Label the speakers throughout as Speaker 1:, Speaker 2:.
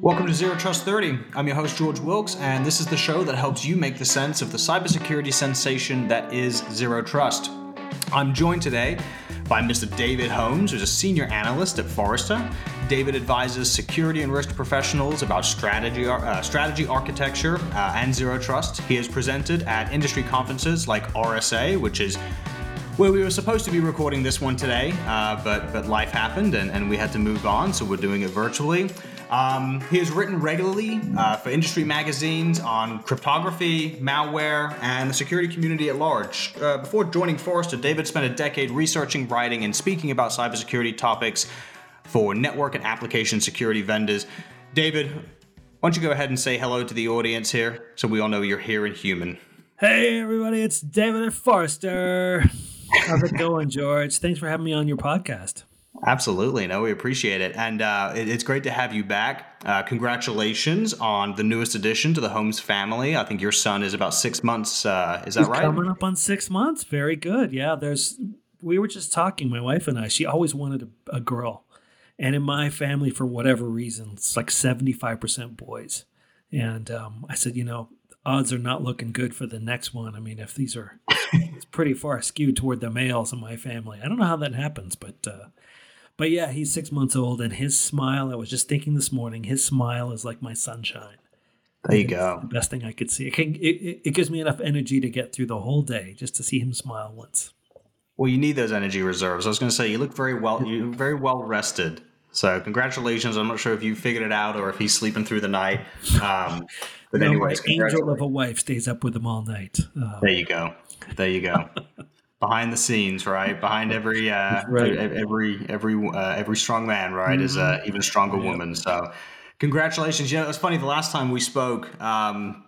Speaker 1: Welcome to Zero Trust 30. I'm your host, George Wilkes, and this is the show that helps you make the sense of the cybersecurity sensation that is Zero Trust. I'm joined today by Mr. David Holmes, who's a senior analyst at Forrester. David advises security and risk professionals about strategy, uh, strategy architecture uh, and zero trust. He has presented at industry conferences like RSA, which is where we were supposed to be recording this one today, uh, but but life happened and, and we had to move on, so we're doing it virtually. Um, he has written regularly uh, for industry magazines on cryptography, malware, and the security community at large. Uh, before joining Forrester, David spent a decade researching, writing, and speaking about cybersecurity topics for network and application security vendors. David, why don't you go ahead and say hello to the audience here so we all know you're here and human?
Speaker 2: Hey, everybody, it's David Forrester. How's it going, George? Thanks for having me on your podcast.
Speaker 1: Absolutely. No, we appreciate it. And uh, it, it's great to have you back. Uh, congratulations on the newest addition to the Holmes family. I think your son is about six months. Uh, is that
Speaker 2: He's
Speaker 1: right?
Speaker 2: Coming up on six months. Very good. Yeah, there's, we were just talking, my wife and I. She always wanted a, a girl. And in my family, for whatever reason, it's like 75% boys. And um, I said, you know, odds are not looking good for the next one. I mean, if these are, it's pretty far skewed toward the males in my family. I don't know how that happens, but uh, but yeah, he's six months old, and his smile, I was just thinking this morning, his smile is like my sunshine.
Speaker 1: There you go.
Speaker 2: The best thing I could see. It, can, it, it gives me enough energy to get through the whole day just to see him smile once.
Speaker 1: Well, you need those energy reserves. I was going to say you look very well. You very well rested. So congratulations. I'm not sure if you figured it out or if he's sleeping through the night. Um,
Speaker 2: but no, anyways, angel of a wife stays up with him all night.
Speaker 1: Uh, there you go. There you go. behind the scenes, right? Behind every uh, right. every every uh, every strong man, right, mm-hmm. is a even stronger woman. So, congratulations! You know, it's funny. The last time we spoke, um,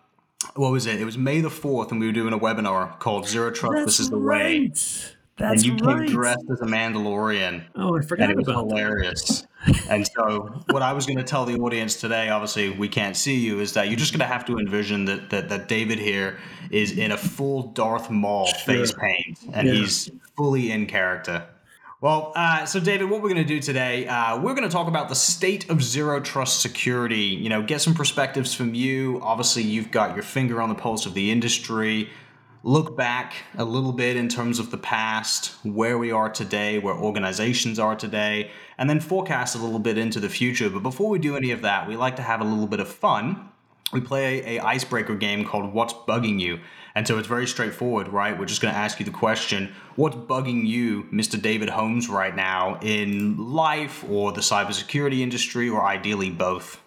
Speaker 1: what was it? It was May the fourth, and we were doing a webinar called Zero Trust.
Speaker 2: That's
Speaker 1: this is the
Speaker 2: right.
Speaker 1: way."
Speaker 2: That's
Speaker 1: and you
Speaker 2: right.
Speaker 1: came dressed as a Mandalorian.
Speaker 2: Oh, I forgot
Speaker 1: and it was
Speaker 2: about
Speaker 1: hilarious. and so, what I was going to tell the audience today, obviously we can't see you, is that you're just going to have to envision that that, that David here is in a full Darth Maul sure. face paint, and yeah. he's fully in character. Well, uh, so David, what we're going to do today, uh, we're going to talk about the state of zero trust security. You know, get some perspectives from you. Obviously, you've got your finger on the pulse of the industry look back a little bit in terms of the past, where we are today, where organizations are today, and then forecast a little bit into the future. But before we do any of that, we like to have a little bit of fun. We play a icebreaker game called What's Bugging You? And so it's very straightforward, right? We're just going to ask you the question What's bugging you, Mr. David Holmes, right now in life or the cybersecurity industry, or ideally both?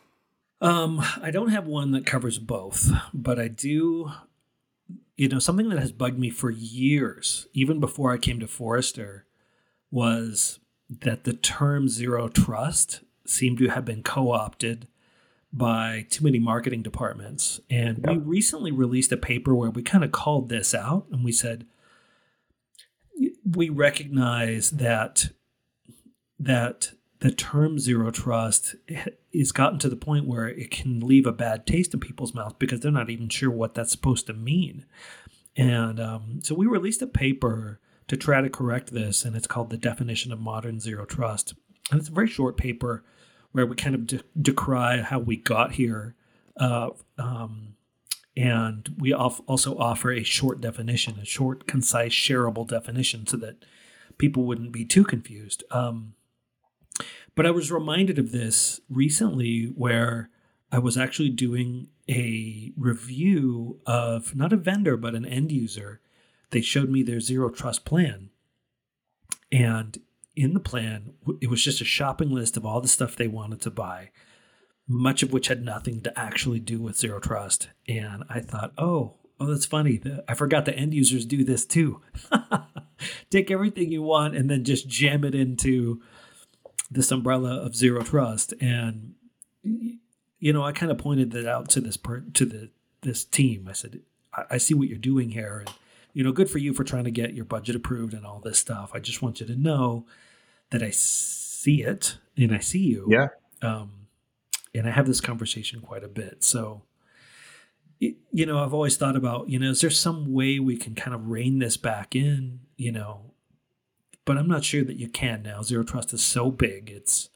Speaker 2: Um, I don't have one that covers both, but I do you know, something that has bugged me for years, even before I came to Forrester, was that the term zero trust seemed to have been co opted by too many marketing departments. And yep. we recently released a paper where we kind of called this out and we said, we recognize that that the term zero trust is gotten to the point where it can leave a bad taste in people's mouths because they're not even sure what that's supposed to mean. And um, so we released a paper to try to correct this, and it's called The Definition of Modern Zero Trust. And it's a very short paper where we kind of de- decry how we got here. Uh, um, and we also offer a short definition, a short, concise, shareable definition so that people wouldn't be too confused. Um, but I was reminded of this recently where I was actually doing a review of not a vendor, but an end user. They showed me their zero trust plan. And in the plan, it was just a shopping list of all the stuff they wanted to buy, much of which had nothing to actually do with zero trust. And I thought, oh, oh, that's funny. I forgot the end users do this too. Take everything you want and then just jam it into this umbrella of zero trust. And you know i kind of pointed that out to this per, to the this team. I said I, I see what you're doing here. And you know good for you for trying to get your budget approved and all this stuff. I just want you to know that i see it and i see you.
Speaker 1: Yeah.
Speaker 2: Um and i have this conversation quite a bit. So you know i've always thought about you know is there some way we can kind of rein this back in you know but I'm not sure that you can now. Zero Trust is so big; it's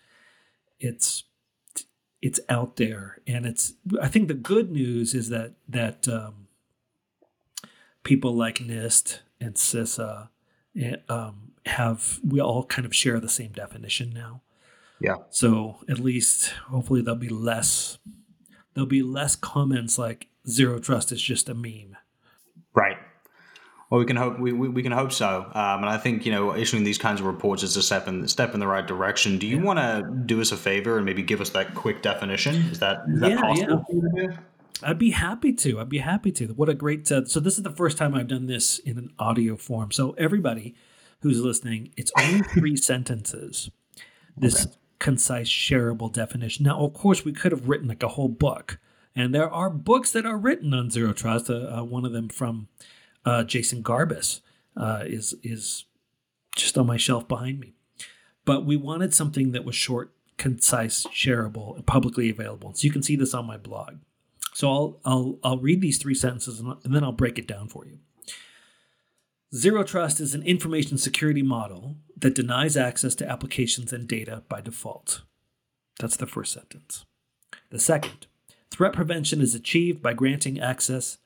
Speaker 2: it's it's out there, and it's. I think the good news is that that um, people like NIST and CISA um, have we all kind of share the same definition now.
Speaker 1: Yeah.
Speaker 2: So at least hopefully there'll be less there'll be less comments like zero trust is just a meme.
Speaker 1: Right. Well, we can hope we, we, we can hope so, um, and I think you know issuing these kinds of reports is a step in step in the right direction. Do you yeah. want to do us a favor and maybe give us that quick definition? Is that is that yeah, possible
Speaker 2: yeah. I'd be happy to. I'd be happy to. What a great. Uh, so this is the first time I've done this in an audio form. So everybody who's listening, it's only three sentences. This okay. concise, shareable definition. Now, of course, we could have written like a whole book, and there are books that are written on zero trust. Uh, uh, one of them from uh, Jason Garbis uh, is is just on my shelf behind me. But we wanted something that was short, concise, shareable, and publicly available. So you can see this on my blog. So I'll I'll I'll read these three sentences and, and then I'll break it down for you. Zero Trust is an information security model that denies access to applications and data by default. That's the first sentence. The second, threat prevention is achieved by granting access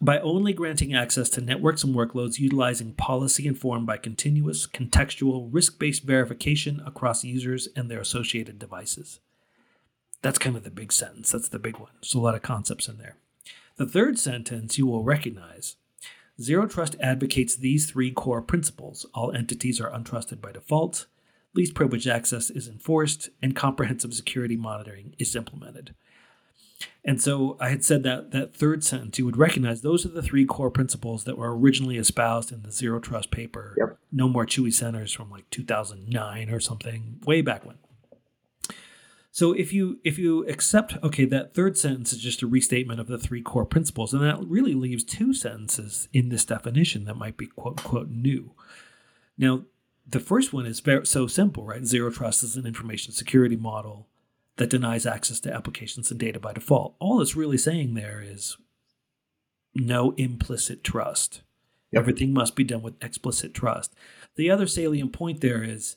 Speaker 2: by only granting access to networks and workloads utilizing policy informed by continuous contextual risk-based verification across users and their associated devices. That's kind of the big sentence. That's the big one. There's a lot of concepts in there. The third sentence you will recognize Zero Trust advocates these three core principles all entities are untrusted by default, least privilege access is enforced, and comprehensive security monitoring is implemented. And so I had said that that third sentence, you would recognize those are the three core principles that were originally espoused in the Zero Trust paper, yep. No More Chewy Centers from like 2009 or something, way back when. So if you if you accept okay that third sentence is just a restatement of the three core principles and that really leaves two sentences in this definition that might be quote unquote new. Now the first one is very so simple, right? Zero trust is an information security model that denies access to applications and data by default. All it's really saying there is no implicit trust. Yep. Everything must be done with explicit trust. The other salient point there is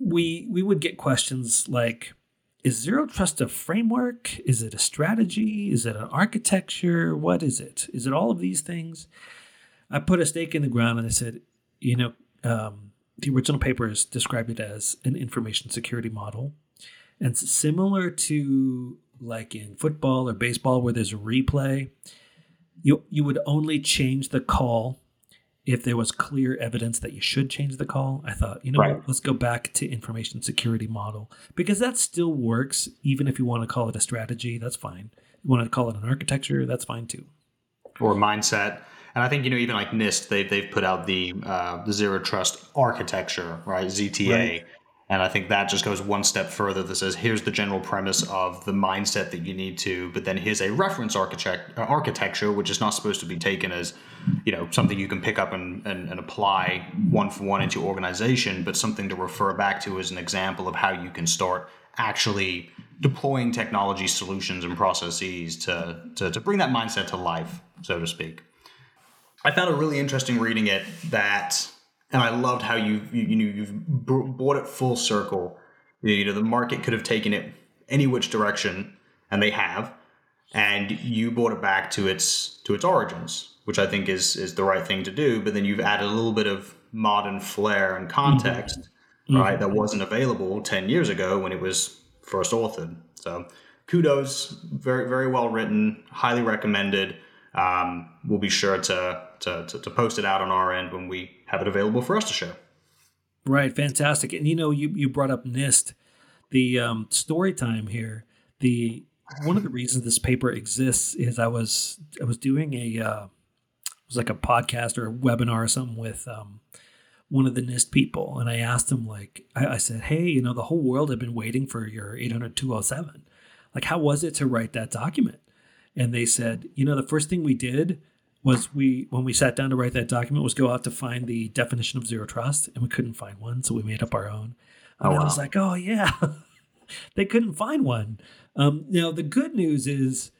Speaker 2: we we would get questions like is zero trust a framework is it a strategy is it an architecture what is it is it all of these things i put a stake in the ground and i said you know um, the original papers described it as an information security model and similar to like in football or baseball where there's a replay you you would only change the call if there was clear evidence that you should change the call, I thought, you know right. what, let's go back to information security model because that still works, even if you want to call it a strategy, that's fine. You want to call it an architecture, that's fine too.
Speaker 1: Or mindset. And I think you know even like NIST, they've they've put out the uh, the zero trust architecture, right? ZTA, right. And I think that just goes one step further that says here's the general premise of the mindset that you need to, but then here's a reference architect, uh, architecture, which is not supposed to be taken as, you know, something you can pick up and, and, and apply one for one into your organization, but something to refer back to as an example of how you can start actually deploying technology solutions and processes to, to, to bring that mindset to life, so to speak. I found it really interesting reading it that and I loved how you you, you know you've brought it full circle. You know, the market could have taken it any which direction, and they have, and you brought it back to its to its origins, which I think is is the right thing to do. But then you've added a little bit of modern flair and context, mm-hmm. right? Mm-hmm. That wasn't available ten years ago when it was first authored. So kudos, very very well written, highly recommended. Um, we'll be sure to, to, to to post it out on our end when we have it available for us to share.
Speaker 2: Right, fantastic. And you know, you you brought up NIST, the um, story time here. The one of the reasons this paper exists is I was I was doing a uh, it was like a podcast or a webinar or something with um, one of the NIST people, and I asked him like I, I said, hey, you know, the whole world had been waiting for your 800 Like, how was it to write that document? And they said, you know, the first thing we did was we when we sat down to write that document was go out to find the definition of zero trust and we couldn't find one so we made up our own. And oh, wow. i was like oh yeah. They couldn't find one. Um, now the good news is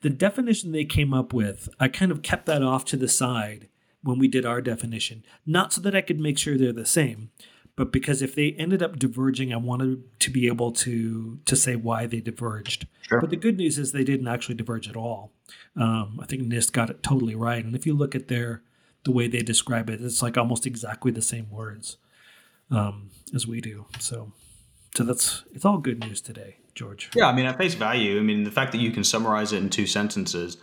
Speaker 2: the definition they came up with i kind of kept that off to the side when we did our definition. Not so that i could make sure they're the same but because if they ended up diverging, I wanted to be able to to say why they diverged.
Speaker 1: Sure.
Speaker 2: But the good news is they didn't actually diverge at all. Um, I think NIST got it totally right. And if you look at their the way they describe it, it's like almost exactly the same words um, as we do. So, so that's it's all good news today, George.
Speaker 1: Yeah, I mean, at face value, I mean, the fact that you can summarize it in two sentences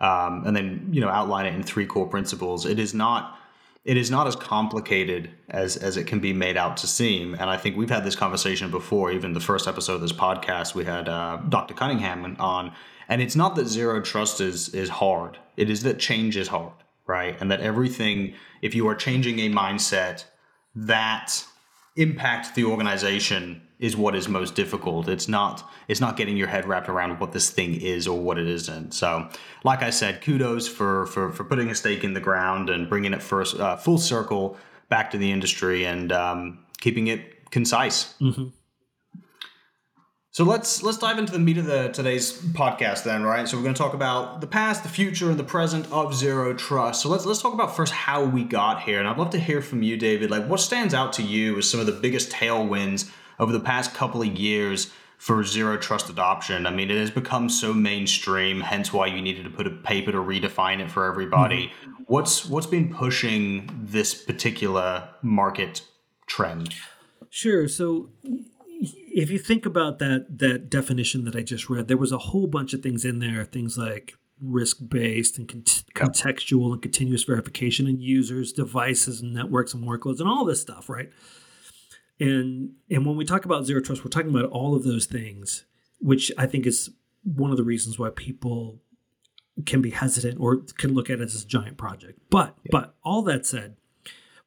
Speaker 1: um, and then you know outline it in three core principles, it is not it is not as complicated as as it can be made out to seem. And I think we've had this conversation before. Even the first episode of this podcast, we had uh, Dr. Cunningham on, and it's not that zero trust is is hard. It is that change is hard, right? And that everything, if you are changing a mindset that impact the organization is what is most difficult. It's not it's not getting your head wrapped around what this thing is or what it isn't. So, like I said, kudos for for for putting a stake in the ground and bringing it first uh, full circle back to the industry and um, keeping it concise.
Speaker 2: Mm-hmm.
Speaker 1: So let's let's dive into the meat of the today's podcast then, right? So we're going to talk about the past, the future, and the present of zero trust. So let's let's talk about first how we got here, and I'd love to hear from you, David. Like, what stands out to you as some of the biggest tailwinds over the past couple of years for zero trust adoption? I mean, it has become so mainstream, hence why you needed to put a paper to redefine it for everybody. Mm-hmm. What's what's been pushing this particular market trend?
Speaker 2: Sure. So if you think about that that definition that I just read, there was a whole bunch of things in there, things like risk based and con- contextual and continuous verification and users, devices and networks and workloads and all this stuff, right? And and when we talk about zero trust, we're talking about all of those things, which I think is one of the reasons why people can be hesitant or can look at it as a giant project. But yeah. but all that said,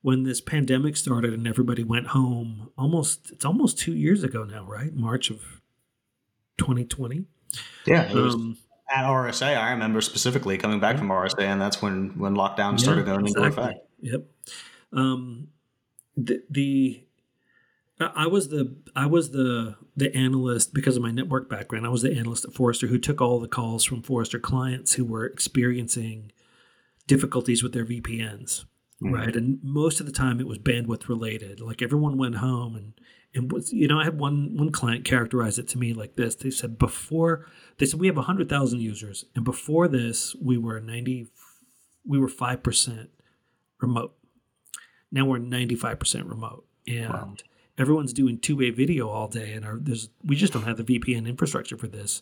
Speaker 2: when this pandemic started and everybody went home almost it's almost two years ago now right? March of 2020
Speaker 1: yeah um, at rsa i remember specifically coming back from rsa and that's when when lockdown started yeah, going exactly. into effect.
Speaker 2: yep. Um, the, the I was the I was the the analyst because of my network background. I was the analyst at Forrester who took all the calls from Forrester clients who were experiencing difficulties with their VPNs mm-hmm. right? And most of the time it was bandwidth related. Like everyone went home and and was you know I had one one client characterize it to me like this. They said before they said we have hundred thousand users, and before this we were ninety we were five percent remote. Now we're ninety five percent remote, and wow. everyone's doing two way video all day, and our, there's we just don't have the VPN infrastructure for this.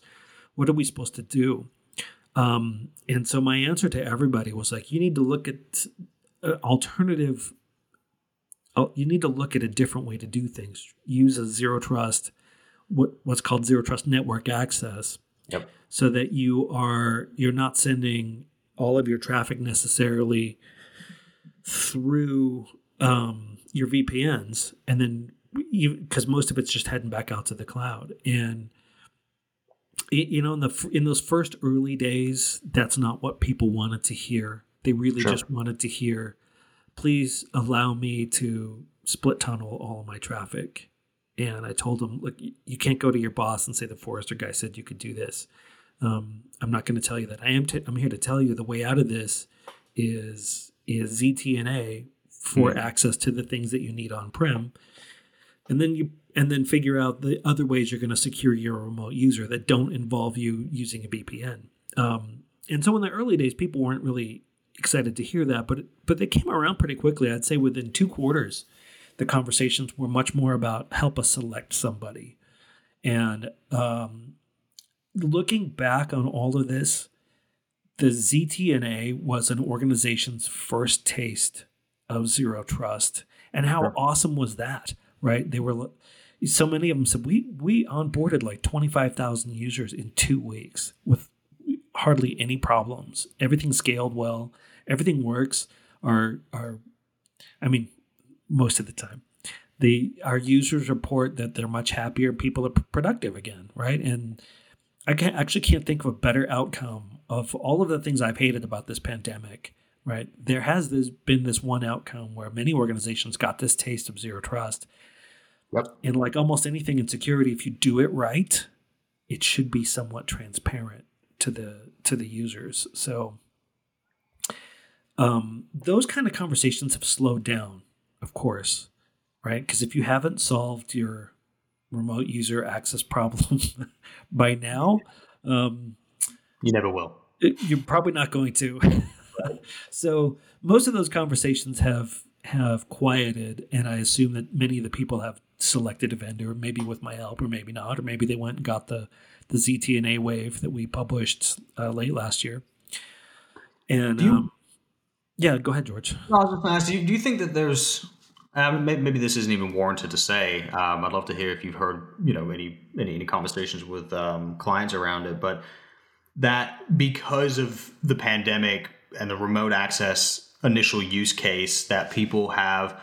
Speaker 2: What are we supposed to do? Um, and so my answer to everybody was like, you need to look at alternative oh, you need to look at a different way to do things. Use a zero trust what, what's called zero trust network access.
Speaker 1: Yep.
Speaker 2: so that you are you're not sending all of your traffic necessarily through um, your vpns and then because most of it's just heading back out to the cloud. And you know in the in those first early days that's not what people wanted to hear they really sure. just wanted to hear, please allow me to split tunnel all my traffic. And I told them, look, you can't go to your boss and say the Forrester guy said you could do this. Um, I'm not going to tell you that. I am. T- I'm here to tell you the way out of this is is ZTNA for mm. access to the things that you need on prem, and then you and then figure out the other ways you're going to secure your remote user that don't involve you using a VPN. Um, and so in the early days, people weren't really excited to hear that, but but they came around pretty quickly. I'd say within two quarters, the conversations were much more about help us select somebody. And um, looking back on all of this, the ZTNA was an organization's first taste of zero trust. And how sure. awesome was that, right? They were so many of them said we we onboarded like 25,000 users in 2 weeks with hardly any problems. Everything scaled well everything works. Our our, I mean, most of the time, the our users report that they're much happier. People are productive again, right? And I can actually can't think of a better outcome of all of the things I've hated about this pandemic. Right, there has this been this one outcome where many organizations got this taste of zero trust.
Speaker 1: Yep.
Speaker 2: And like almost anything in security, if you do it right, it should be somewhat transparent to the to the users. So um, those kind of conversations have slowed down, of course. right? Because if you haven't solved your remote user access problem by now, um,
Speaker 1: you never will.
Speaker 2: You're probably not going to. so most of those conversations have have quieted, and I assume that many of the people have selected a vendor, maybe with my help, or maybe not, or maybe they went and got the the ZTNA wave that we published uh, late last year. And you, um, yeah, go ahead, George.
Speaker 1: I was just ask, you, do you think that there's um, maybe, maybe, this isn't even warranted to say. Um, I'd love to hear if you've heard, you know, any any, any conversations with um, clients around it. But that because of the pandemic and the remote access initial use case, that people have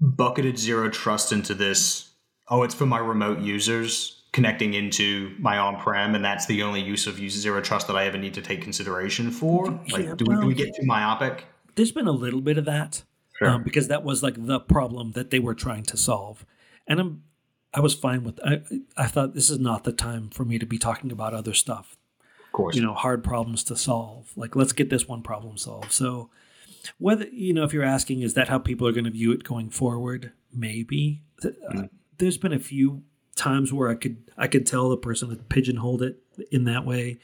Speaker 1: bucketed zero trust into this. Oh, it's for my remote users connecting into my on-prem, and that's the only use of use zero trust that I ever need to take consideration for. Like, yeah, do, we, do we get too myopic?
Speaker 2: There's been a little bit of that sure. um, because that was like the problem that they were trying to solve, and I'm I was fine with. I I thought this is not the time for me to be talking about other stuff.
Speaker 1: Of course,
Speaker 2: you know, hard problems to solve. Like, let's get this one problem solved. So, whether you know, if you're asking, is that how people are going to view it going forward? Maybe. Mm-hmm. Uh, there's been a few times where I could I could tell the person that pigeonholed it in that way.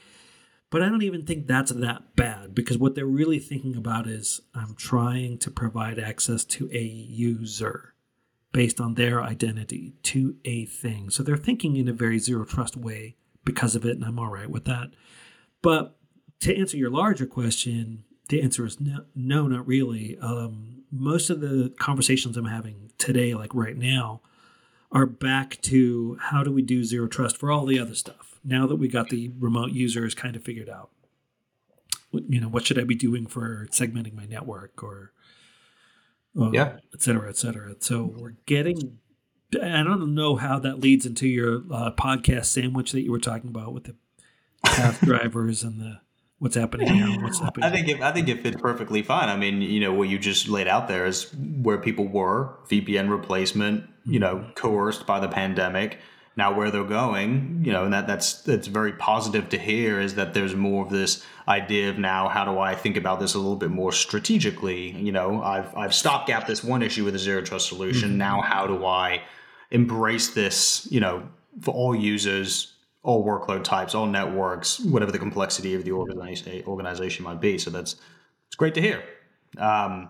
Speaker 2: But I don't even think that's that bad because what they're really thinking about is I'm trying to provide access to a user based on their identity to a thing. So they're thinking in a very zero trust way because of it, and I'm all right with that. But to answer your larger question, the answer is no, no not really. Um, most of the conversations I'm having today, like right now, are back to how do we do zero trust for all the other stuff? Now that we got the remote users kind of figured out you know what should i be doing for segmenting my network or uh, yeah. et cetera et cetera. So we're getting i don't know how that leads into your uh, podcast sandwich that you were talking about with the path drivers and the what's happening now what's happening
Speaker 1: i think it, i think it fits perfectly fine. I mean you know what you just laid out there is where people were vpn replacement you know coerced by the pandemic. Now where they're going you know and that that's that's very positive to hear is that there's more of this idea of now how do i think about this a little bit more strategically? You know i've i've stopgap this one issue with a zero trust solution. Mm-hmm. now how do i embrace this you know for all users all workload types, all networks, whatever the complexity of the organization might be. So that's it's great to hear. Um,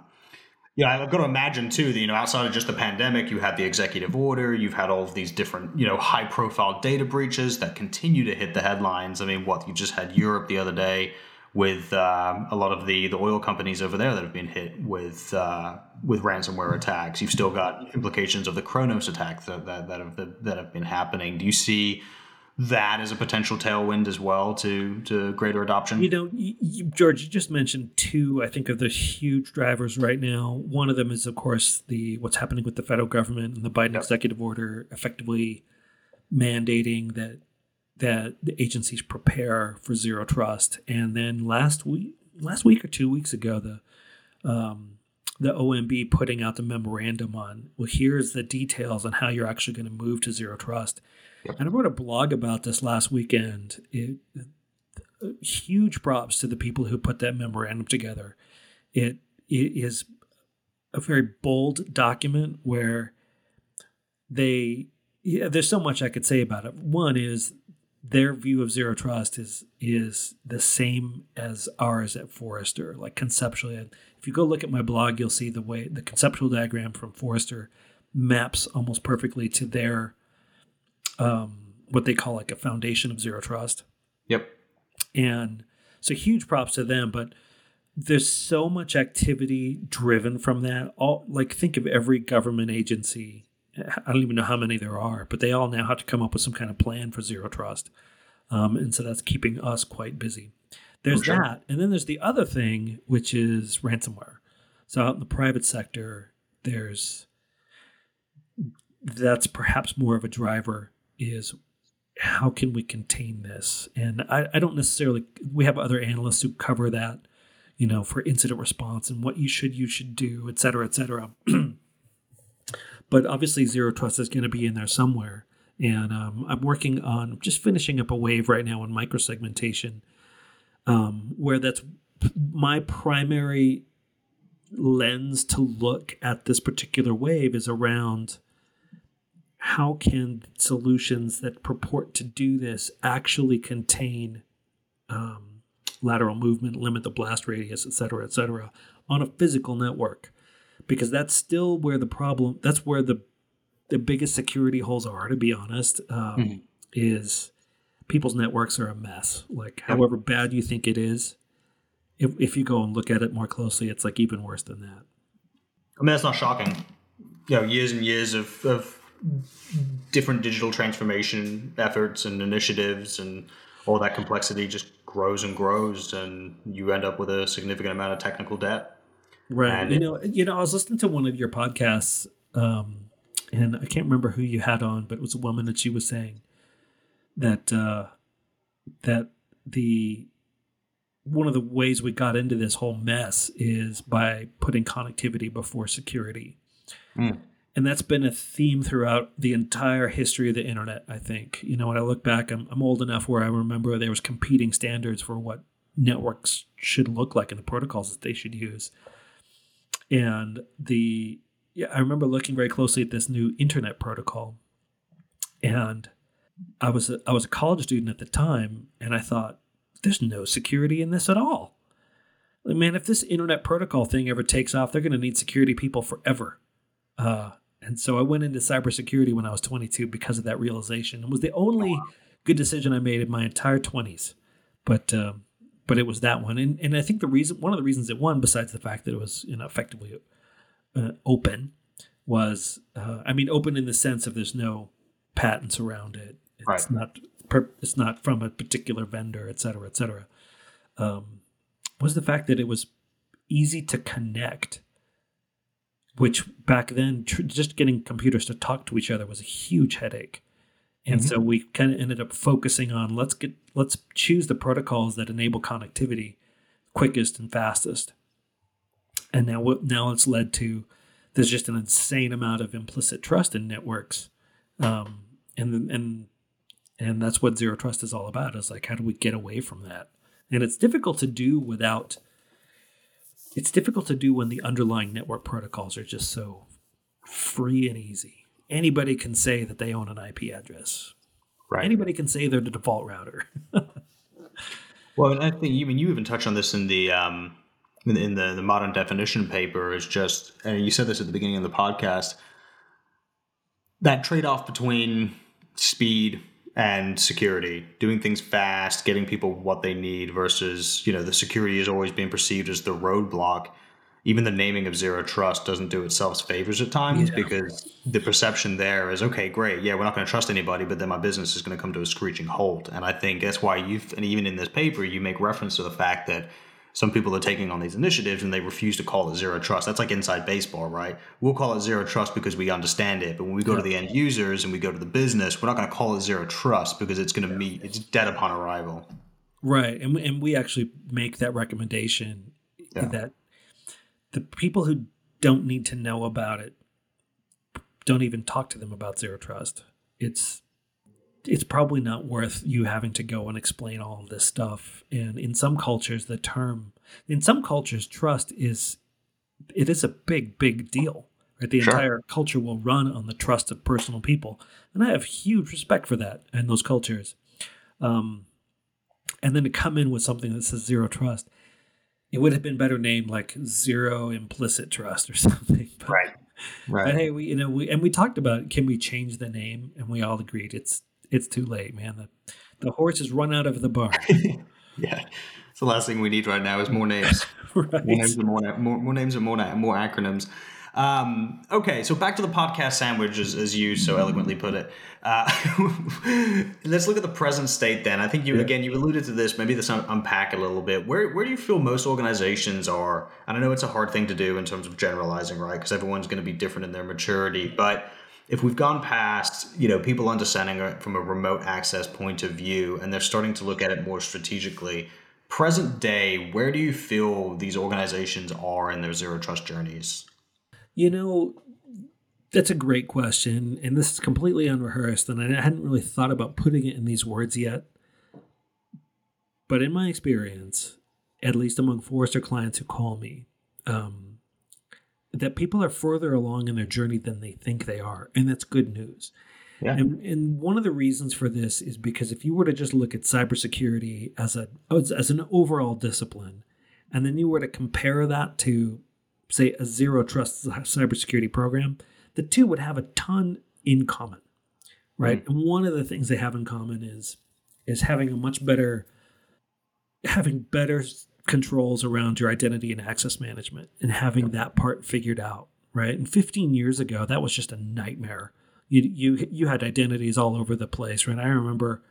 Speaker 1: yeah, I've got to imagine too that you know outside of just the pandemic, you had the executive order, you've had all of these different you know high profile data breaches that continue to hit the headlines. I mean, what you just had Europe the other day with um, a lot of the the oil companies over there that have been hit with uh, with ransomware attacks. You've still got implications of the Kronos attack that that, that have that have been happening. Do you see that as a potential tailwind as well to to greater adoption?
Speaker 2: You know, you, George, you just mentioned two, I think, of the huge drivers right now. One of them is, of course, the what's happening with the federal government and the Biden yep. executive order, effectively mandating that that the agencies prepare for zero trust. And then last week, last week or two weeks ago, the um, the OMB putting out the memorandum on well, here's the details on how you're actually going to move to zero trust Yep. And I wrote a blog about this last weekend. It, huge props to the people who put that memorandum together. It, it is a very bold document where they yeah, there's so much I could say about it. One is their view of zero trust is is the same as ours at Forrester, like conceptually. If you go look at my blog, you'll see the way the conceptual diagram from Forrester maps almost perfectly to their um, what they call like a foundation of zero trust.
Speaker 1: Yep.
Speaker 2: And so huge props to them, but there's so much activity driven from that. All like think of every government agency. I don't even know how many there are, but they all now have to come up with some kind of plan for zero trust. Um, and so that's keeping us quite busy. There's sure. that. And then there's the other thing, which is ransomware. So out in the private sector, there's that's perhaps more of a driver is how can we contain this? And I, I don't necessarily, we have other analysts who cover that, you know, for incident response and what you should, you should do, et cetera, et cetera. but obviously, zero trust is going to be in there somewhere. And um, I'm working on just finishing up a wave right now on microsegmentation, um, where that's my primary lens to look at this particular wave is around how can solutions that purport to do this actually contain um, lateral movement, limit the blast radius, et cetera, et cetera, on a physical network? Because that's still where the problem, that's where the the biggest security holes are, to be honest, um, mm-hmm. is people's networks are a mess. Like, however bad you think it is, if, if you go and look at it more closely, it's like even worse than that.
Speaker 1: I mean, that's not shocking. You know, years and years of, of different digital transformation efforts and initiatives and all that complexity just grows and grows and you end up with a significant amount of technical debt.
Speaker 2: Right. And you know you know i was listening to one of your podcasts um, and i can't remember who you had on but it was a woman that she was saying that uh, that the one of the ways we got into this whole mess is by putting connectivity before security. Mm and that's been a theme throughout the entire history of the internet i think. You know when i look back i'm, I'm old enough where i remember there was competing standards for what networks should look like and the protocols that they should use. And the yeah i remember looking very closely at this new internet protocol. And i was a, i was a college student at the time and i thought there's no security in this at all. Man if this internet protocol thing ever takes off they're going to need security people forever. Uh, and so I went into cybersecurity when I was 22 because of that realization. It was the only good decision I made in my entire 20s. But um, but it was that one, and and I think the reason one of the reasons it won, besides the fact that it was you know effectively uh, open, was uh, I mean open in the sense of there's no patents around it. It's right. not it's not from a particular vendor, et cetera, et cetera. Um, was the fact that it was easy to connect which back then tr- just getting computers to talk to each other was a huge headache. And mm-hmm. so we kind of ended up focusing on let's get let's choose the protocols that enable connectivity quickest and fastest. And now what now it's led to there's just an insane amount of implicit trust in networks um, and and and that's what zero trust is all about is like how do we get away from that? And it's difficult to do without it's difficult to do when the underlying network protocols are just so free and easy. Anybody can say that they own an IP address. Right. Anybody can say they're the default router.
Speaker 1: well, I think you I mean you even touch on this in the um, in, in the the modern definition paper. Is just and you said this at the beginning of the podcast. That trade off between speed and security, doing things fast, getting people what they need versus, you know, the security is always being perceived as the roadblock. Even the naming of zero trust doesn't do itself favors at times yeah. because the perception there is okay, great, yeah, we're not going to trust anybody, but then my business is going to come to a screeching halt. And I think that's why you've, and even in this paper, you make reference to the fact that some people are taking on these initiatives and they refuse to call it zero trust. That's like inside baseball, right? We'll call it zero trust because we understand it. But when we go yeah. to the end users and we go to the business, we're not going to call it zero trust because it's going to meet, it's dead upon arrival.
Speaker 2: Right. And, and we actually make that recommendation yeah. that the people who don't need to know about it don't even talk to them about zero trust. It's it's probably not worth you having to go and explain all of this stuff. And in some cultures, the term, in some cultures, trust is, it is a big, big deal. Right? The sure. entire culture will run on the trust of personal people, and I have huge respect for that and those cultures. Um, and then to come in with something that says zero trust, it would have been better named like zero implicit trust or something.
Speaker 1: But, right.
Speaker 2: Right. But hey, we you know we and we talked about can we change the name, and we all agreed it's it's too late, man. The the horse has run out of the barn.
Speaker 1: yeah, it's the last thing we need right now is more names, right. more names and more, more, more names and more more acronyms. Um, okay, so back to the podcast sandwich, as, as you so eloquently put it. Uh, let's look at the present state then. I think you, again, you alluded to this. Maybe this un- unpack a little bit. Where, where do you feel most organizations are? And I know it's a hard thing to do in terms of generalizing, right? Because everyone's going to be different in their maturity. But if we've gone past, you know, people understanding it from a remote access point of view and they're starting to look at it more strategically, present day, where do you feel these organizations are in their zero trust journeys?
Speaker 2: You know, that's a great question. And this is completely unrehearsed. And I hadn't really thought about putting it in these words yet. But in my experience, at least among Forrester clients who call me, um, that people are further along in their journey than they think they are, and that's good news.
Speaker 1: Yeah.
Speaker 2: And, and one of the reasons for this is because if you were to just look at cybersecurity as a as, as an overall discipline, and then you were to compare that to, say, a zero trust cybersecurity program, the two would have a ton in common, right? Mm. And one of the things they have in common is is having a much better having better controls around your identity and access management and having that part figured out, right? And 15 years ago, that was just a nightmare. You you you had identities all over the place, right? I remember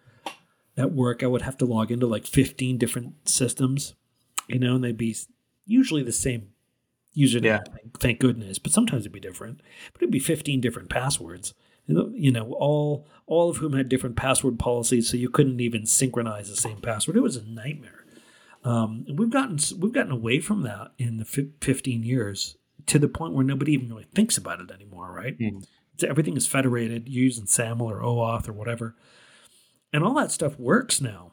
Speaker 2: at work I would have to log into like 15 different systems, you know, and they'd be usually the same username,
Speaker 1: Yeah.
Speaker 2: thank- goodness, but sometimes it'd be different. But it'd be 15 different passwords. You know, all all of whom had different password policies, so you couldn't even synchronize the same password. It was a nightmare. Um, and we've gotten we've gotten away from that in the fif- 15 years to the point where nobody even really thinks about it anymore, right? It's, everything is federated, using SAML or OAuth or whatever, and all that stuff works now,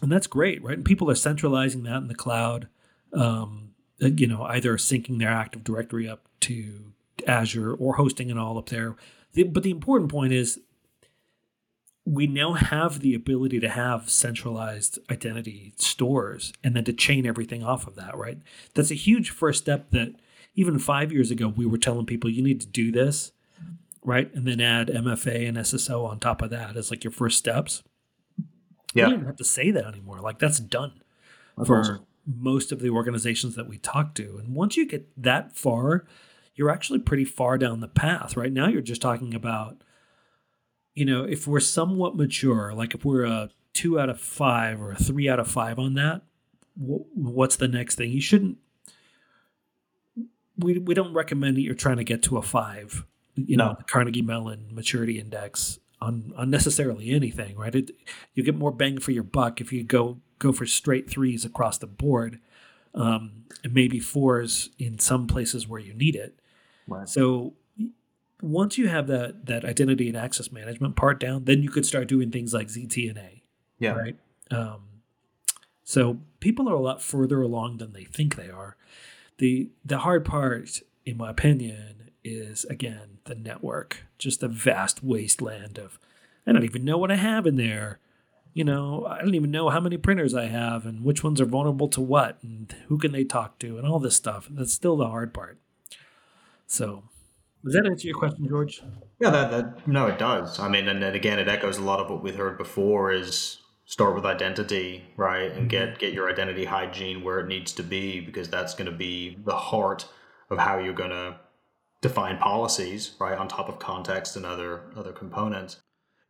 Speaker 2: and that's great, right? And people are centralizing that in the cloud. Um, uh, you know, either syncing their Active Directory up to Azure or hosting it all up there. The, but the important point is we now have the ability to have centralized identity stores and then to chain everything off of that, right? That's a huge first step that even five years ago we were telling people you need to do this, right? And then add MFA and SSO on top of that as like your first steps. You
Speaker 1: Yeah.
Speaker 2: don't even have to say that anymore. Like that's done
Speaker 1: That's
Speaker 2: for
Speaker 1: awesome.
Speaker 2: most of the organizations that we talk to. And once you get that far, you're actually pretty far down the path. Right now, you're just talking about, you know, if we're somewhat mature, like if we're a two out of five or a three out of five on that, wh- what's the next thing? You shouldn't. We, we don't recommend that you're trying to get to a five, you know,
Speaker 1: No.
Speaker 2: the Carnegie Mellon Maturity Index on unnecessarily anything, right? It, you get more bang for your buck if you go go for straight threes across the board, um, and maybe fours in some places where you need it.
Speaker 1: Right.
Speaker 2: So once you have that that identity and access management part down, then you could start doing things like ZTNA,
Speaker 1: Yeah.
Speaker 2: right? Um, so people are a lot further along than they think they are. the The hard part, in my opinion, is again the network, just a vast wasteland of. I don't even know what I have in there. You know, I don't even know how many printers I have and which ones are vulnerable to what and who can they talk to and all this stuff. That's still the hard part. So, does that answer your question, George?
Speaker 1: Yeah, that, that no, it does. I mean, and then again, it echoes a lot of what we've heard before: is start with identity, right, and get mm-hmm. get your identity hygiene where it needs to be, because that's going to be the heart of how you're going to define policies, right, on top of context and other other components.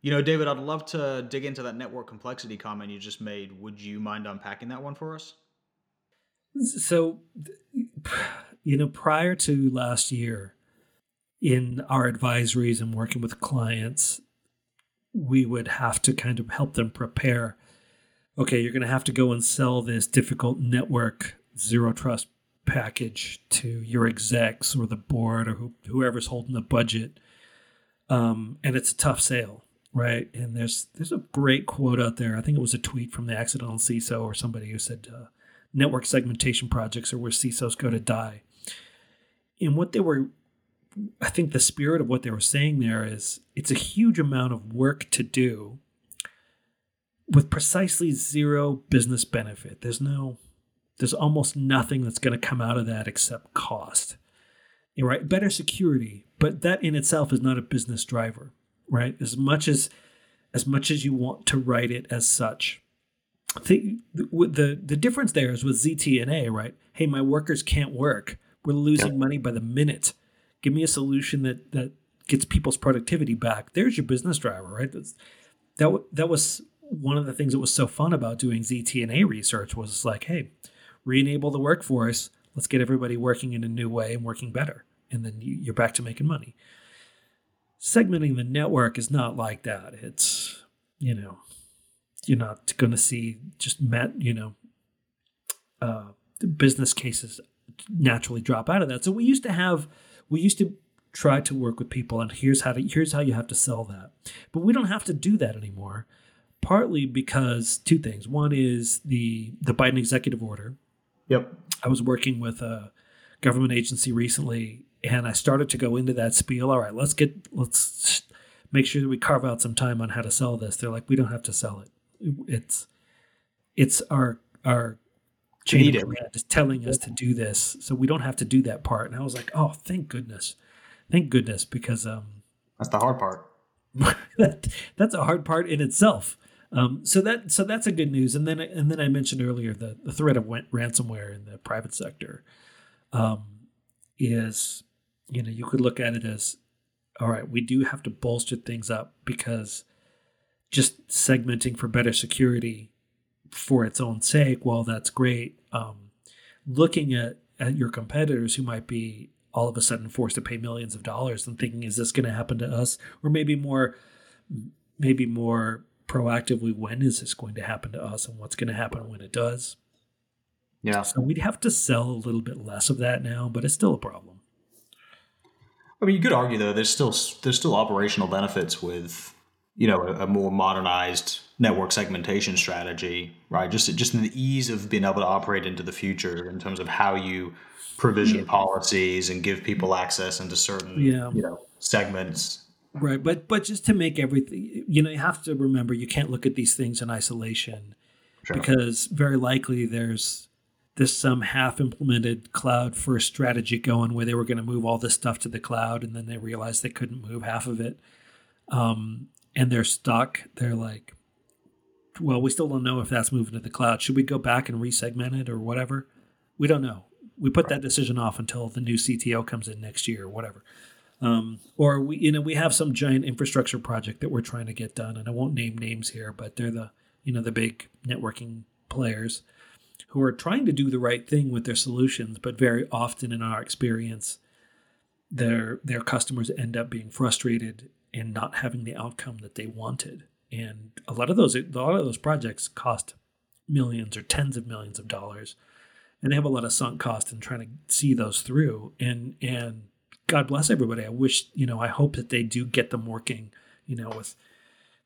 Speaker 1: You know, David, I'd love to dig into that network complexity comment you just made. Would you mind unpacking that one for us?
Speaker 2: So, you know, prior to last year, in our advisories and working with clients, we would have to kind of help them prepare. Okay, you're going to have to go and sell this difficult network zero trust package to your execs or the board or who, whoever's holding the budget. Um, and it's a tough sale, right? And there's there's a great quote out there. I think it was a tweet from the accidental CISO or somebody who said, uh, "Network segmentation projects are where CISOs go to die." And what they were, I think, the spirit of what they were saying there is, it's a huge amount of work to do with precisely zero business benefit. There's no, there's almost nothing that's going to come out of that except cost. You're right, better security, but that in itself is not a business driver, right? As much as as much as you want to write it as such. The, the the difference there is with ZTNA, right? Hey, my workers can't work. We're losing money by the minute. Give me a solution that that gets people's productivity back. There's your business driver, right? That's, that w- that was one of the things that was so fun about doing ZTNA research was like, hey, re-enable the workforce. Let's get everybody working in a new way and working better, and then you, you're back to making money. Segmenting the network is not like that. It's you know, you're not going to see just met you know, uh, business cases naturally drop out of that. So we used to have, we used to try to work with people, and here's how to here's how you have to sell that. But we don't have to do that anymore. Partly because two things. One is the the Biden executive order.
Speaker 1: Yep.
Speaker 2: I was working with a government agency recently, and I started to go into that spiel. All right, let's get let's make sure that we carve out some time on how to sell this. They're like, we don't have to sell it. It's it's our our chain of command is telling us to do this, so we don't have to do that part. And I was like, oh, thank goodness, thank goodness, because um,
Speaker 1: that's the hard part.
Speaker 2: that, that's a hard part in itself. Um, so that so that's a good news. And then and then I mentioned earlier the, the threat of ransomware in the private sector um, is you know you could look at it as all right we do have to bolster things up because just segmenting for better security for its own sake well, that's great. Um, looking at at your competitors who might be all of a sudden forced to pay millions of dollars and thinking is this going to happen to us? Or maybe more maybe more proactively when is this going to happen to us and what's going to happen when it does?
Speaker 1: Yeah.
Speaker 2: So we'd have to sell a little bit less of that now but it's still a problem.
Speaker 1: I mean you could argue though there's still there's still operational benefits with you know a, a more modernized network segmentation strategy right just just the ease of being able to operate into the future in terms of how you provision yeah. policies and give people access into certain yeah. you know segments
Speaker 2: right but but just to make everything you know you have to remember you can't look at these things in isolation sure. because very likely there's this some half implemented cloud first strategy going where they were going to move all this stuff to the cloud and then they realized they couldn't move half of it um, and they're stuck. They're like well we still don't know if that's moving to the cloud. Should we go back and resegment it or whatever? We don't know. We put that decision off until the new CTO comes in next year or whatever. Um, or we, you know, we have some giant infrastructure project that we're trying to get done, and I won't name names here, but they're the, you know, the big networking players who are trying to do the right thing with their solutions, but very often in our experience, their their customers end up being frustrated and not having the outcome that they wanted. And a lot of those, a lot of those projects cost millions or tens of millions of dollars and they have a lot of sunk cost in trying to see those through. And and God bless everybody. I wish you know I hope that they do get them working. You know with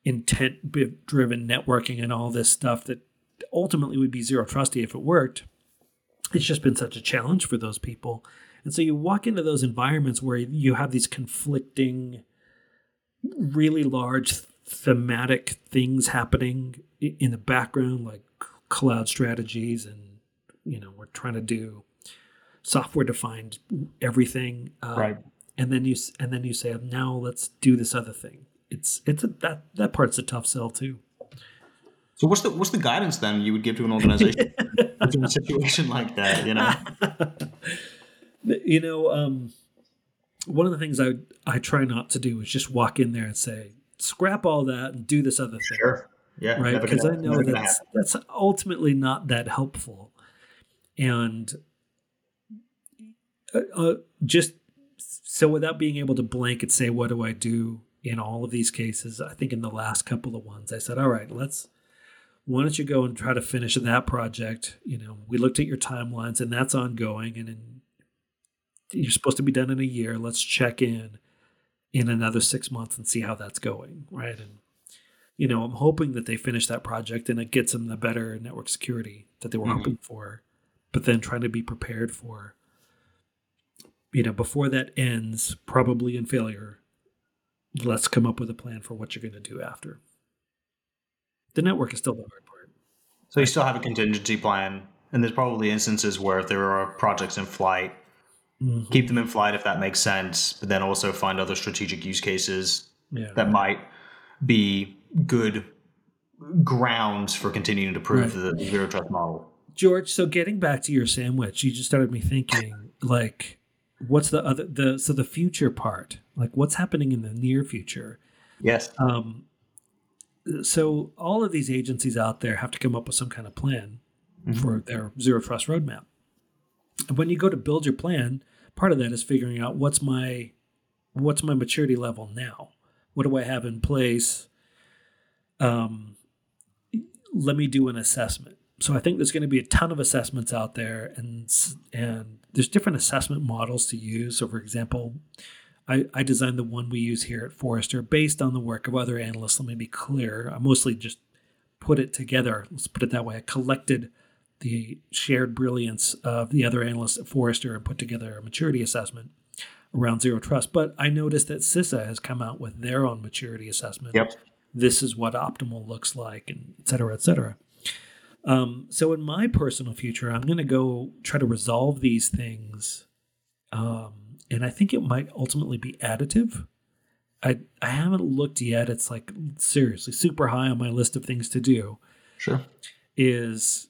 Speaker 2: intent driven networking and all this stuff that ultimately would be zero trusty if it worked. It's just been such a challenge for those people. And so you walk into those environments where you have these conflicting, really large thematic things happening in the background, like cloud strategies and you know we're trying to do software defined everything
Speaker 1: um, right.
Speaker 2: and then you and then you say now let's do this other thing. It's it's a, that that part's a tough sell too.
Speaker 1: So what's the what's the guidance then you would give to an organization in a situation like that you know?
Speaker 2: You know um, one of the things i i try not to do is just walk in there and say scrap all that and do this other thing.
Speaker 1: Sure. Yeah
Speaker 2: right? because i know that's that's ultimately not that helpful. And uh, uh, just so without being able to blanket say what do i do in all of these cases? I think in the last couple of ones i said all right let's why don't you go and try to finish that project? You know we looked at your timelines and that's ongoing. And in, you're supposed to be done in a year. Let's check in in another six months and see how that's going right? And you know i'm hoping that they finish that project and it gets them the better network security that they were mm-hmm. hoping for but then trying to be prepared for you know before that ends probably in failure let's come up with a plan for what you're going to do after. The network is still the hard part.
Speaker 1: So you still have a contingency plan and there's probably instances where if there are projects in flight mm-hmm. keep them in flight if that makes sense but then also find other strategic use cases
Speaker 2: yeah.
Speaker 1: that might be good grounds for continuing to prove right. the zero trust model
Speaker 2: George, so getting back to your sandwich, you just started me thinking like what's the other the so the future part? Like what's happening in the near future?
Speaker 1: Yes.
Speaker 2: Um so all of these agencies out there have to come up with some kind of plan mm-hmm. for their zero trust roadmap. When you go to build your plan, part of that is figuring out what's my what's my maturity level now? What do I have in place? Um let me do an assessment so I think there's going to be a ton of assessments out there, and and there's different assessment models to use. So, for example, I, I designed the one we use here at Forrester based on the work of other analysts. Let me be clear. I mostly just put it together. Let's put it that way. I collected the shared brilliance of the other analysts at Forrester and put together a maturity assessment around zero trust. But I noticed that CISA has come out with their own maturity assessment.
Speaker 1: Yep.
Speaker 2: This is what optimal looks like, and et cetera, et cetera. Um, so in my personal future, I'm going to go try to resolve these things, um, and I think it might ultimately be additive. I I haven't looked yet. It's like seriously super high on my list of things to do.
Speaker 1: Sure.
Speaker 2: Is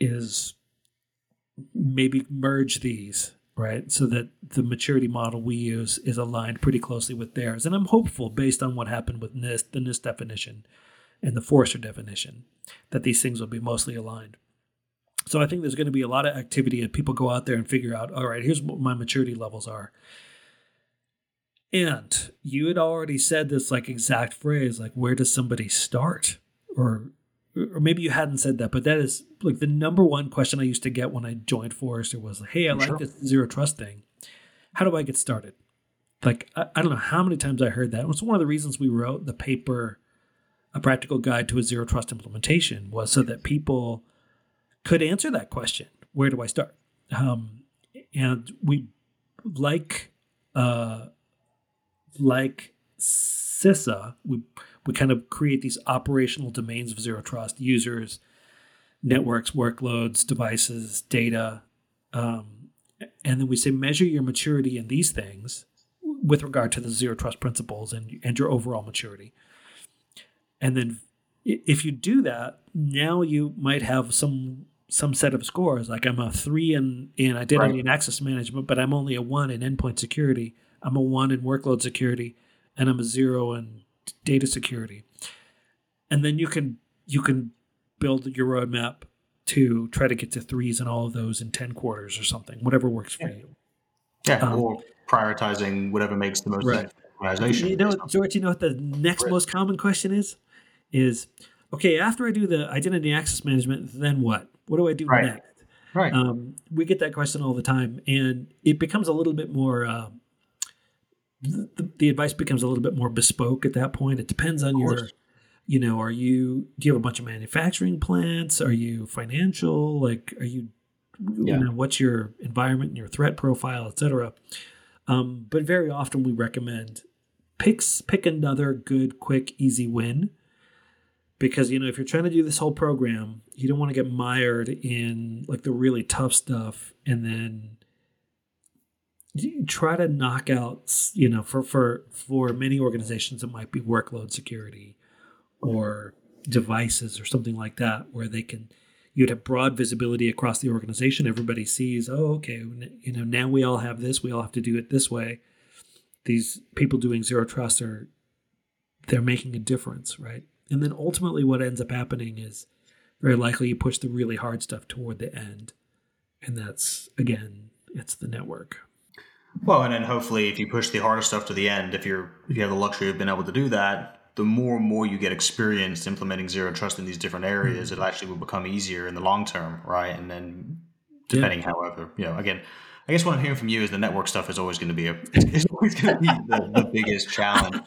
Speaker 2: is maybe merge these right? So that the maturity model we use is aligned pretty closely with theirs. And i'm hopeful based on what happened with nist the nist definition and the forrester definition that these things will be mostly aligned. So i think there's going to be a lot of activity and people go out there and figure out all right here's what my maturity levels are. And you had already said this like exact phrase like where does somebody start? Or or maybe you hadn't said that, but that is like the number one question I used to get when I joined Forrester was like, "Hey, I sure. like this zero trust thing. How do I get started?" Like I, I, don't know how many times I heard that. It was one of the reasons we wrote the paper, "A Practical Guide to a Zero Trust Implementation," was so that people could answer that question: Where do I start? Um, and we like uh, like CISA, we we kind of create these operational domains of zero trust users, networks, workloads, devices, data. Um, and then we say measure your maturity in these things with regard to the zero trust principles and, and your overall maturity. And then if you do that, now you might have some some set of scores. Like I'm a three in, in identity right. and access management, but I'm only a one in endpoint security. I'm a one in workload security, and I'm a zero in data security. And then you can you can build your roadmap to try to get to threes and all of those in 10 quarters or something, whatever works for
Speaker 1: yeah.
Speaker 2: you.
Speaker 1: Yeah, um, or prioritizing whatever makes the most right. organization.
Speaker 2: You know, George, you know what the next right. most common question is? Is okay, after I do the identity access management, then what? What do I do
Speaker 1: right.
Speaker 2: next?
Speaker 1: Right.
Speaker 2: Um, we get that question all the time, and it becomes a little bit more uh, the, the advice becomes a little bit more bespoke at that point. It depends on your, you know, are you do you have a bunch of manufacturing plants? Are you financial? Like, are you, yeah. you know, what's your environment and your threat profile, etc. Um, but very often we recommend picks pick another good, quick, easy win. Because you know, if you're trying to do this whole program, you don't want to get mired in like the really tough stuff and then try to knock out you know for for for many organizations it might be workload security or devices or something like that where they can you'd have broad visibility across the organization. Everybody sees oh okay you know now we all have this we all have to do it this way. These people doing zero trust are they're making a difference right? And then ultimately what ends up happening is very likely you push the really hard stuff toward the end. And that's again it's the network
Speaker 1: well, and then hopefully, if you push the harder stuff to the end, if you're if you have the luxury of being able to do that, the more and more you get experience implementing zero trust in these different areas, mm-hmm. it actually will become easier in the long term, right? And then, depending, yeah. however, you know, again, I guess what I'm hearing from you is the network stuff is always going to be a it's always going to be the, the, biggest challenge.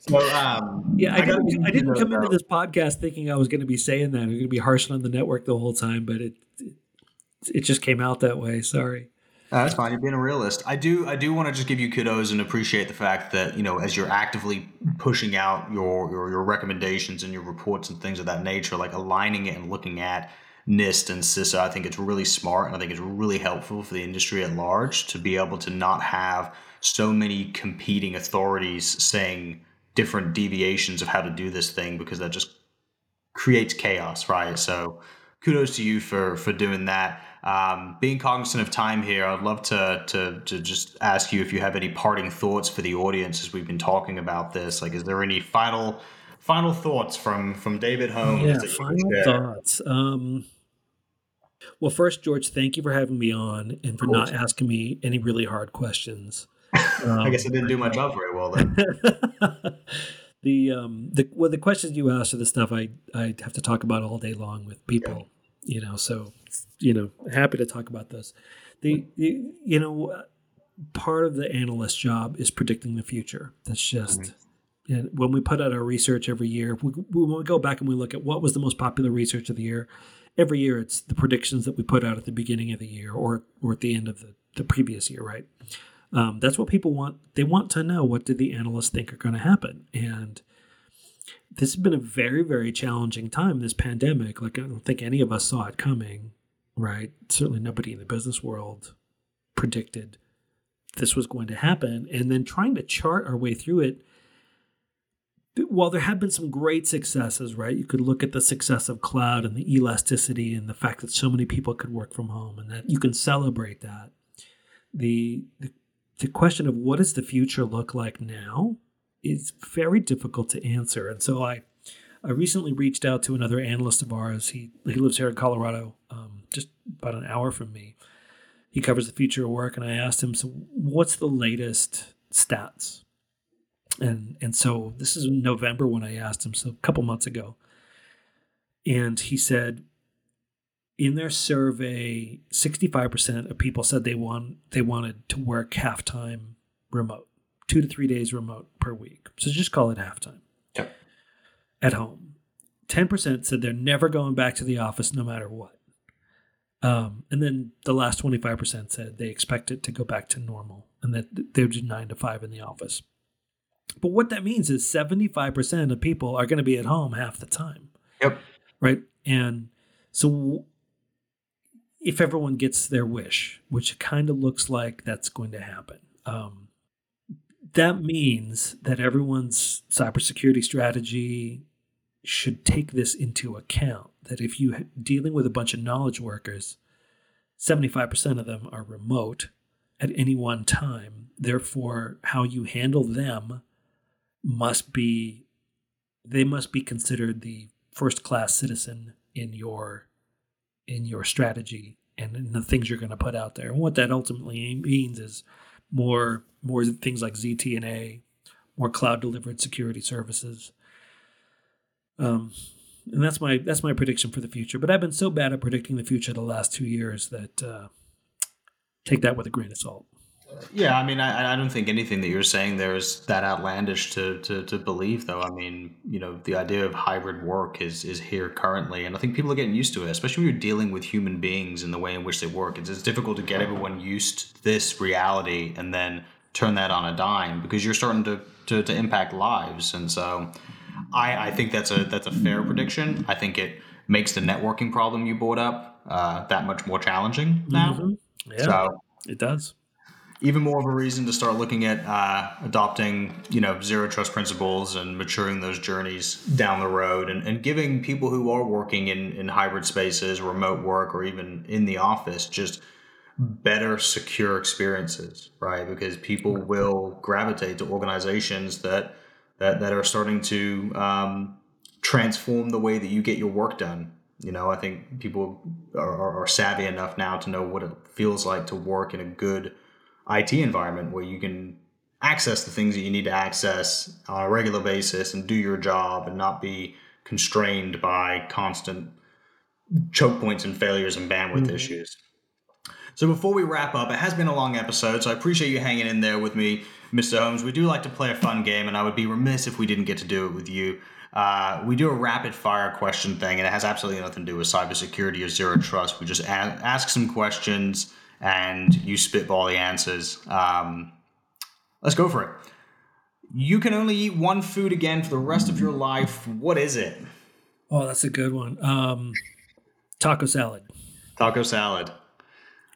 Speaker 1: So, um,
Speaker 2: yeah, I, I didn't, I didn't come into this podcast thinking I was going to be saying that. I'm going to be harsh on the network the whole time, but it, it it just came out that way. Sorry.
Speaker 1: That's fine. You're being a realist. I do. I do want to just give you kudos and appreciate the fact that you know, as you're actively pushing out your your, your recommendations and your reports and things of that nature, like aligning it and looking at NIST and CISA, I think it's really smart and I think it's really helpful for the industry at large to be able to not have so many competing authorities saying different deviations of how to do this thing because that just creates chaos, right? So kudos to you for for doing that. Um, being cognizant of time here, I'd love to, to to just ask you if you have any parting thoughts for the audience as we've been talking about this. Like, is there any final final thoughts from from David Holmes?
Speaker 2: Yeah, final thoughts. Um, well, first, George, thank you for having me on and for not asking me any really hard questions.
Speaker 1: Um, I guess I didn't do my job very well then.
Speaker 2: the um the well the questions you asked are the stuff I I have to talk about all day long with people you know so you know happy to talk about this the, the you know part of the analyst job is predicting the future that's just And when we put out our research every year, we, when we go back and we look at what was the most popular research of the year, every year it's the predictions that we put out at the beginning of the year or or at the end of the, the previous year, right? Um, that's what people want. They want to know what do the analysts think are going to happen, and this has been a very very challenging time. This pandemic, like I don't think any of us saw it coming, right? Certainly nobody in the business world predicted this was going to happen, and then trying to chart our way through it while there have been some great successes, right? You could look at the success of cloud and the elasticity and the fact that so many people could work from home and that you can celebrate that. The, the, the question of what does the future look like now is very difficult to answer. And so I, I recently reached out to another analyst of ours. He, he lives here in Colorado, um, just about an hour from me. He covers the future of work. And I asked him, so what's the latest stats and and so this is November when I asked him, so a couple months ago, and he said in their survey, 65% of people said they want they wanted to work half time remote, two to three days remote per week. So just call it half time. At home. 10% said they're never going back to the office no matter what. Um, and then the last 25% said they expect it to go back to normal and that they would do nine to five in the office. But what that means is 75% of people are going to be at home half the time.
Speaker 1: Yep.
Speaker 2: Right. And so if everyone gets their wish, which kind of looks like that's going to happen, um, that means that everyone's cybersecurity strategy should take this into account. That if you're dealing with a bunch of knowledge workers, 75% of them are remote at any one time. Therefore, how you handle them must be they must be considered the first class citizen in your in your strategy and in the things you're going to put out there. And what that ultimately means is more more things like ZTNA, more cloud delivered security services. Um, and that's my that's my prediction for the future. But I've been so bad at predicting the future the last two years that uh, take that with a grain of salt.
Speaker 1: Yeah, I mean, I, I don't think anything that you're saying there is that outlandish to, to, to believe, though. I mean, you know, the idea of hybrid work is is here currently, and I think people are getting used to it, especially when you're dealing with human beings and the way in which they work. It's, it's difficult to get everyone used to this reality and then turn that on a dime because you're starting to, to, to impact lives, and so I, I think that's a that's a fair prediction. I think it makes the networking problem you brought up uh, that much more challenging now.
Speaker 2: Mm-hmm. Yeah, so, it does
Speaker 1: even more of a reason to start looking at uh, adopting, you know, zero trust principles and maturing those journeys down the road and, and giving people who are working in, in hybrid spaces, remote work, or even in the office just better secure experiences, right? Because people will gravitate to organizations that that, that are starting to um, transform the way that you get your work done. You know, I think people are, are savvy enough now to know what it feels like to work in a good IT environment where you can access the things that you need to access on a regular basis and do your job and not be constrained by constant choke points and failures and bandwidth mm-hmm. issues. So before we wrap up, it has been a long episode, so I appreciate you hanging in there with me, Mr. Holmes. We do like to play a fun game, and I would be remiss if we didn't get to do it with you. Uh, we do a rapid fire question thing, and it has absolutely nothing to do with cybersecurity or zero trust. We just a- ask some questions and you spitball the answers. Um, let's go for it. You can only eat one food again for the rest of your life. What is it?
Speaker 2: Oh, that's a good one. Um, taco salad.
Speaker 1: Taco salad.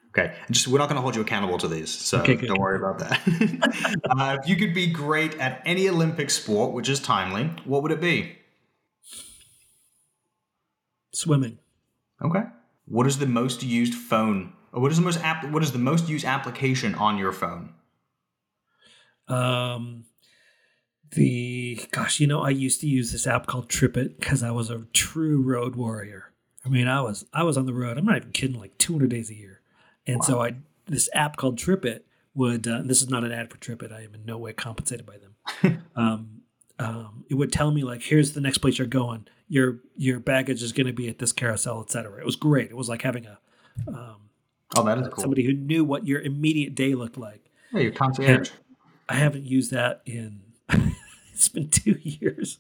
Speaker 1: Okay, just we're not going to hold you accountable to these, so okay, don't worry about that. uh, if you could be great at any Olympic sport, which is timely, what would it be?
Speaker 2: Swimming.
Speaker 1: Okay. What is the most used phone what is the most app? What is the most used application on your phone?
Speaker 2: Um, the gosh, you know, I used to use this app called TripIt because I was a true road warrior. I mean, I was I was on the road. I'm not even kidding, like 200 days a year, and wow. so I this app called TripIt would. Uh, this is not an ad for TripIt. I am in no way compensated by them. um, um, it would tell me like, here's the next place you're going. Your your baggage is going to be at this carousel, etc. It was great. It was like having a um,
Speaker 1: Oh, that is cool.
Speaker 2: Somebody who knew what your immediate day looked like.
Speaker 1: Yeah, your concierge.
Speaker 2: I haven't used that in it's been two years.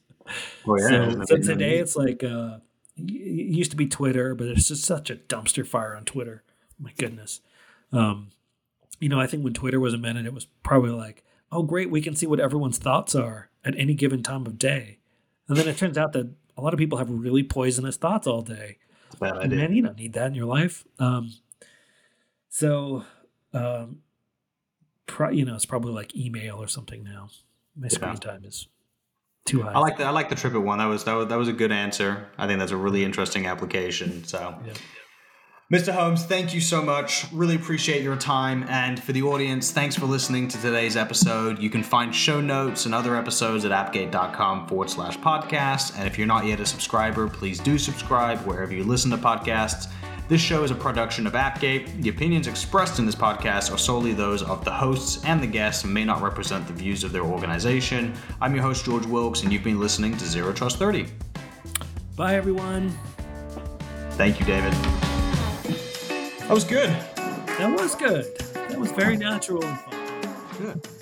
Speaker 1: Oh yeah.
Speaker 2: So, so today it's like uh, it used to be Twitter, but it's just such a dumpster fire on Twitter. My goodness. Um, you know, I think when Twitter was invented, it was probably like, oh, great, we can see what everyone's thoughts are at any given time of day. And then it turns out that a lot of people have really poisonous thoughts all day.
Speaker 1: bad idea.
Speaker 2: Man, you don't need that in your life. Um, so, um, pro- you know, it's probably like email or something now. My screen time is too high.
Speaker 1: I like the I like the TripIt one. That was that was that was a good answer. I think that's a really interesting application. So.
Speaker 2: Yeah.
Speaker 1: Mr. Holmes, thank you so much. Really appreciate your time. And for the audience, thanks for listening to today's episode. You can find show notes and other episodes at appgate.com forward slash podcast. And if you're not yet a subscriber, please do subscribe wherever you listen to podcasts. This show is a production of Appgate. The opinions expressed in this podcast are solely those of the hosts and the guests and may not represent the views of their organization. I'm your host, George Wilkes, and you've been listening to Zero Trust 30.
Speaker 2: Bye, everyone.
Speaker 1: Thank you, David. That was good.
Speaker 2: That was good. That was very natural and fun.
Speaker 1: Good.